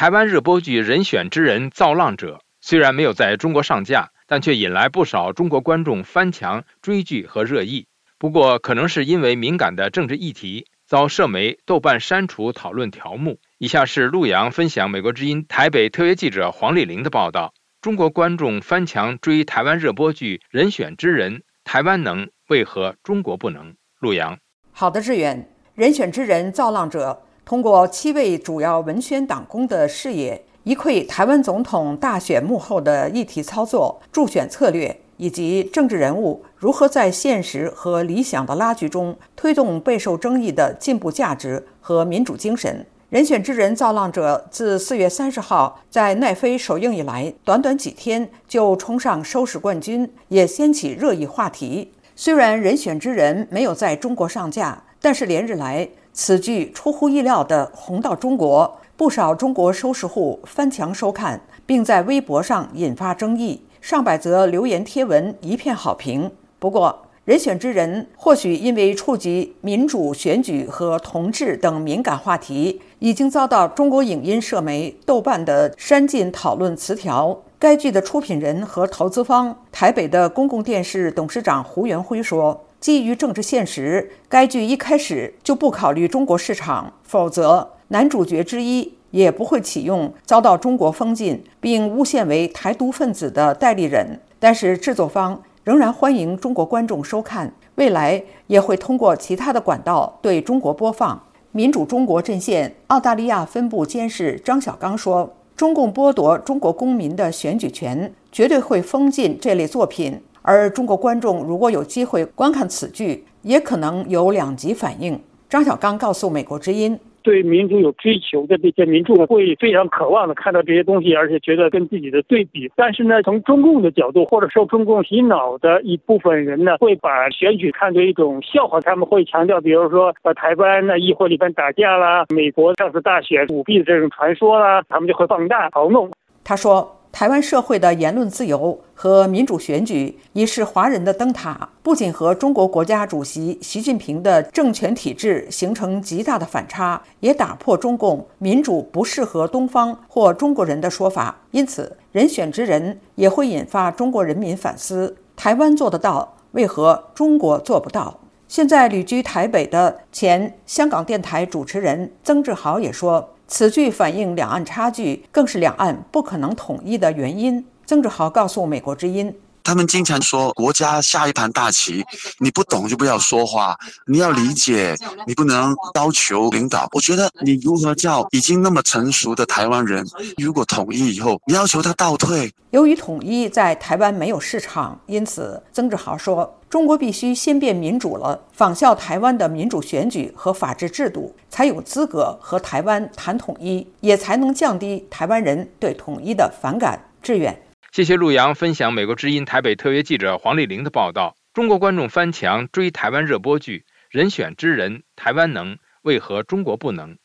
台湾热播剧《人选之人造浪者》虽然没有在中国上架，但却引来不少中国观众翻墙追剧和热议。不过，可能是因为敏感的政治议题，遭社媒豆瓣删除讨论条目。以下是陆阳分享美国之音台北特约记者黄丽玲的报道：中国观众翻墙追台湾热播剧《人选之人》，台湾能，为何中国不能？陆阳，好的，志远，《人选之人造浪者》。通过七位主要文宣党工的视野，一窥台湾总统大选幕后的议题操作、助选策略，以及政治人物如何在现实和理想的拉锯中推动备受争议的进步价值和民主精神。人选之人造浪者自四月三十号在奈飞首映以来，短短几天就冲上收视冠军，也掀起热议话题。虽然人选之人没有在中国上架，但是连日来。此剧出乎意料地红到中国，不少中国收视户翻墙收看，并在微博上引发争议，上百则留言贴文一片好评。不过，人选之人或许因为触及民主选举和同志等敏感话题，已经遭到中国影音社媒豆瓣的删禁讨论词条。该剧的出品人和投资方台北的公共电视董事长胡元辉说。基于政治现实，该剧一开始就不考虑中国市场，否则男主角之一也不会启用遭到中国封禁并诬陷为台独分子的代理人。但是制作方仍然欢迎中国观众收看，未来也会通过其他的管道对中国播放。民主中国阵线澳大利亚分部监事张小刚说：“中共剥夺中国公民的选举权，绝对会封禁这类作品。”而中国观众如果有机会观看此剧，也可能有两极反应。张小刚告诉《美国之音》，对民主有追求的这些民众会非常渴望的看到这些东西，而且觉得跟自己的对比。但是呢，从中共的角度，或者受中共洗脑的一部分人呢，会把选举看作一种笑话。他们会强调，比如说，呃，台湾呢议会里边打架啦，美国上次大选舞弊的这种传说啦，他们就会放大嘲弄。他说。台湾社会的言论自由和民主选举已是华人的灯塔，不仅和中国国家主席习近平的政权体制形成极大的反差，也打破中共民主不适合东方或中国人的说法。因此，人选之人也会引发中国人民反思：台湾做得到，为何中国做不到？现在旅居台北的前香港电台主持人曾志豪也说。此句反映两岸差距，更是两岸不可能统一的原因。曾志豪告诉《美国之音》。他们经常说国家下一盘大棋，你不懂就不要说话，你要理解，你不能要求领导。我觉得你如何叫已经那么成熟的台湾人，如果统一以后，你要求他倒退？由于统一在台湾没有市场，因此曾志豪说，中国必须先变民主了，仿效台湾的民主选举和法治制度，才有资格和台湾谈统一，也才能降低台湾人对统一的反感。志愿。谢谢陆阳分享美国之音台北特约记者黄丽玲的报道。中国观众翻墙追台湾热播剧《人选之人》，台湾能，为何中国不能？